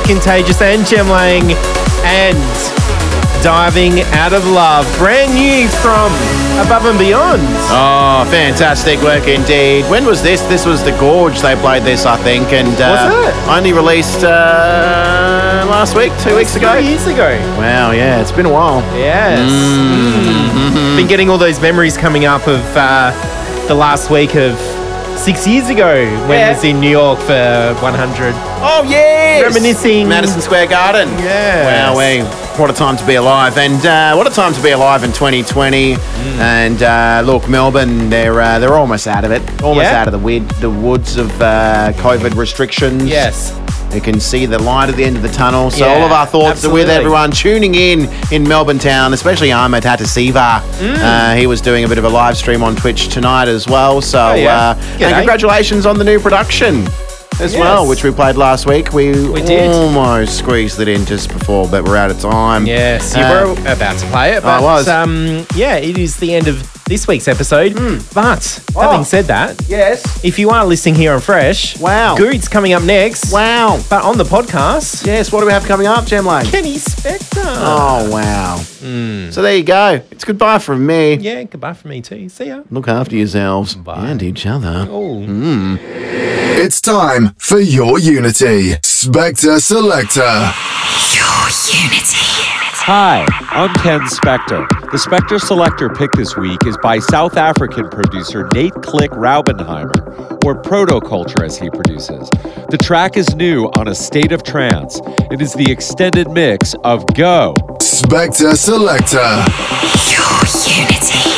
Contagious and Jem Lang. and Diving Out of Love. Brand new from Above and Beyond. Oh, fantastic work indeed. When was this? This was the Gorge. They played this, I think, and uh, Was it? only released uh, last week, two weeks ago. Years ago. Wow, yeah, it's been a while. Yes. Mm. Been getting all those memories coming up of uh, the last week of six years ago when Yeah. I was in New York for 100. Oh yes, Reminiscing. Madison Square Garden. Yeah. Wow, we what a time to be alive, and uh, what a time to be alive in 2020. Mm. And uh, look, Melbourne, they're uh, they're almost out of it, almost Yeah. out of the wid- the woods of uh, COVID restrictions. Yes. You can see the light at the end of the tunnel. So Yeah, all of our thoughts are with everyone tuning in in Melbourne town, especially Ahmed Hatasiva. Mm. Uh, he was doing a bit of a live stream on Twitch tonight as well. So Oh, yeah. uh, and congratulations on the new production as Yes. well, which we played last week. We, We did. almost squeezed it in just before, but we're out of time. Yes, you Uh, were about to play it, I but was. Um, yeah, it is the end of this week's episode. But having Oh. said that, Yes. if you are listening here on Fresh, Wow. Goot's coming up next. Wow. But on the podcast, Yes. What do we have coming up, Jem Lang? Kenny Spector. Oh wow. So there you go. It's goodbye from me. Yeah, goodbye from me too. See ya. Look after yourselves Bye. and each other. Oh. It's time for your Unity. Spector Selector. Your Unity. Hi, I'm Ken Spector. The Spector Selector pick this week is by South African producer Nate Click Raubenheimer, or Protoculture as he produces. The track is new on A State of Trance. It is the extended mix of Go. Spector Selector. Your Unity.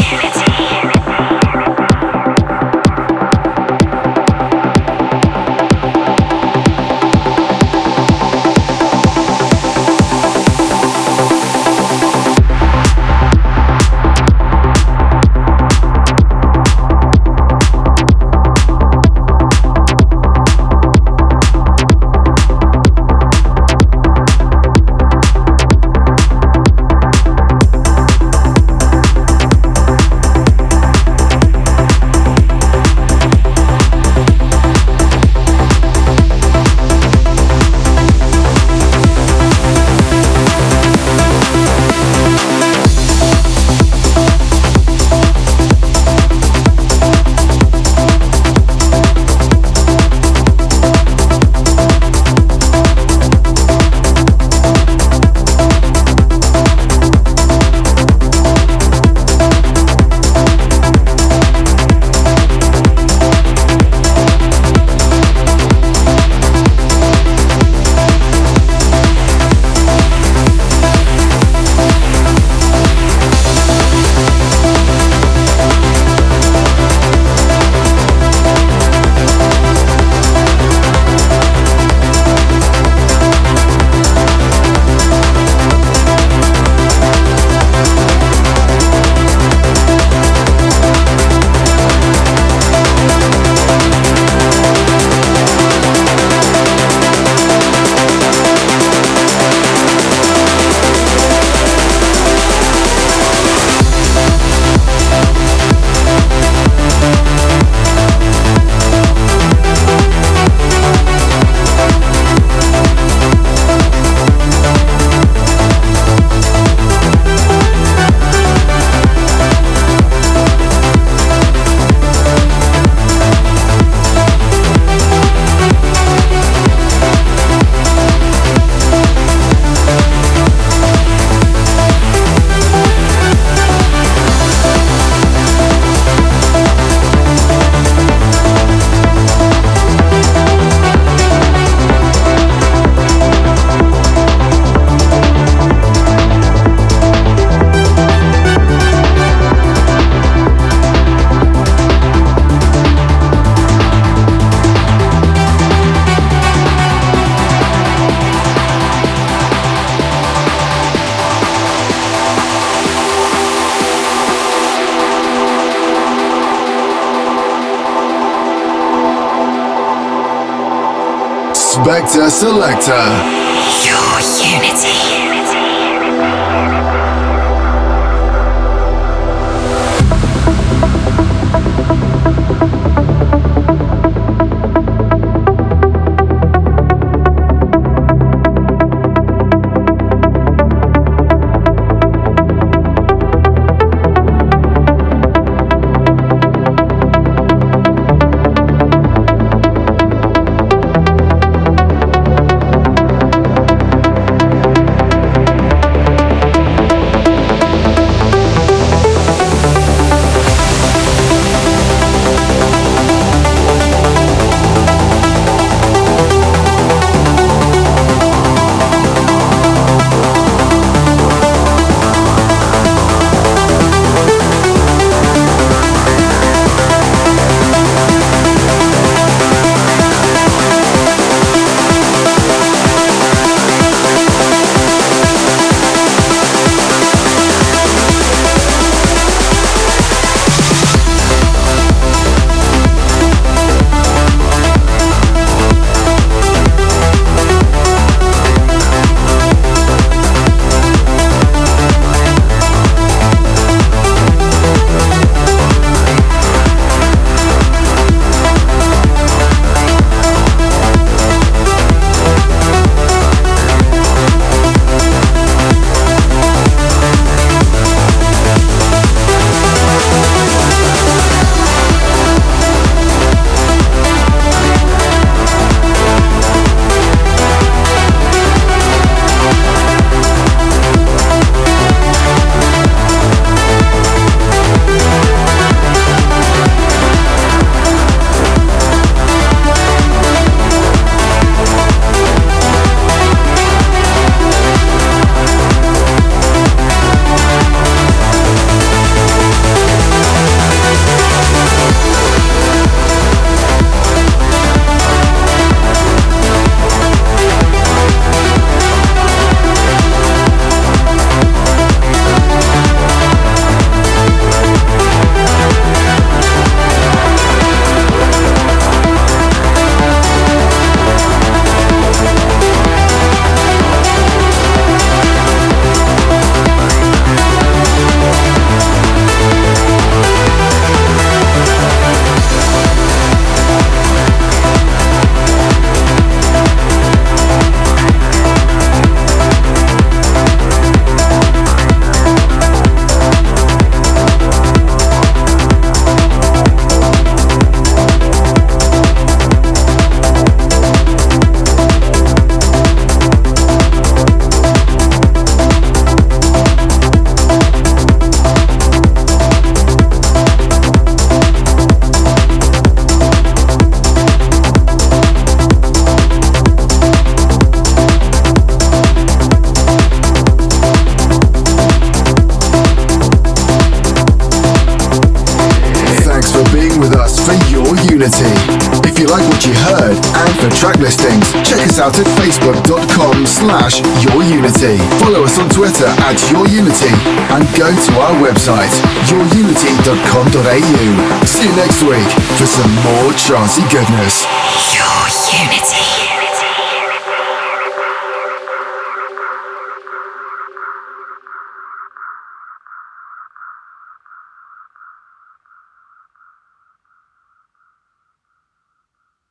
Selector.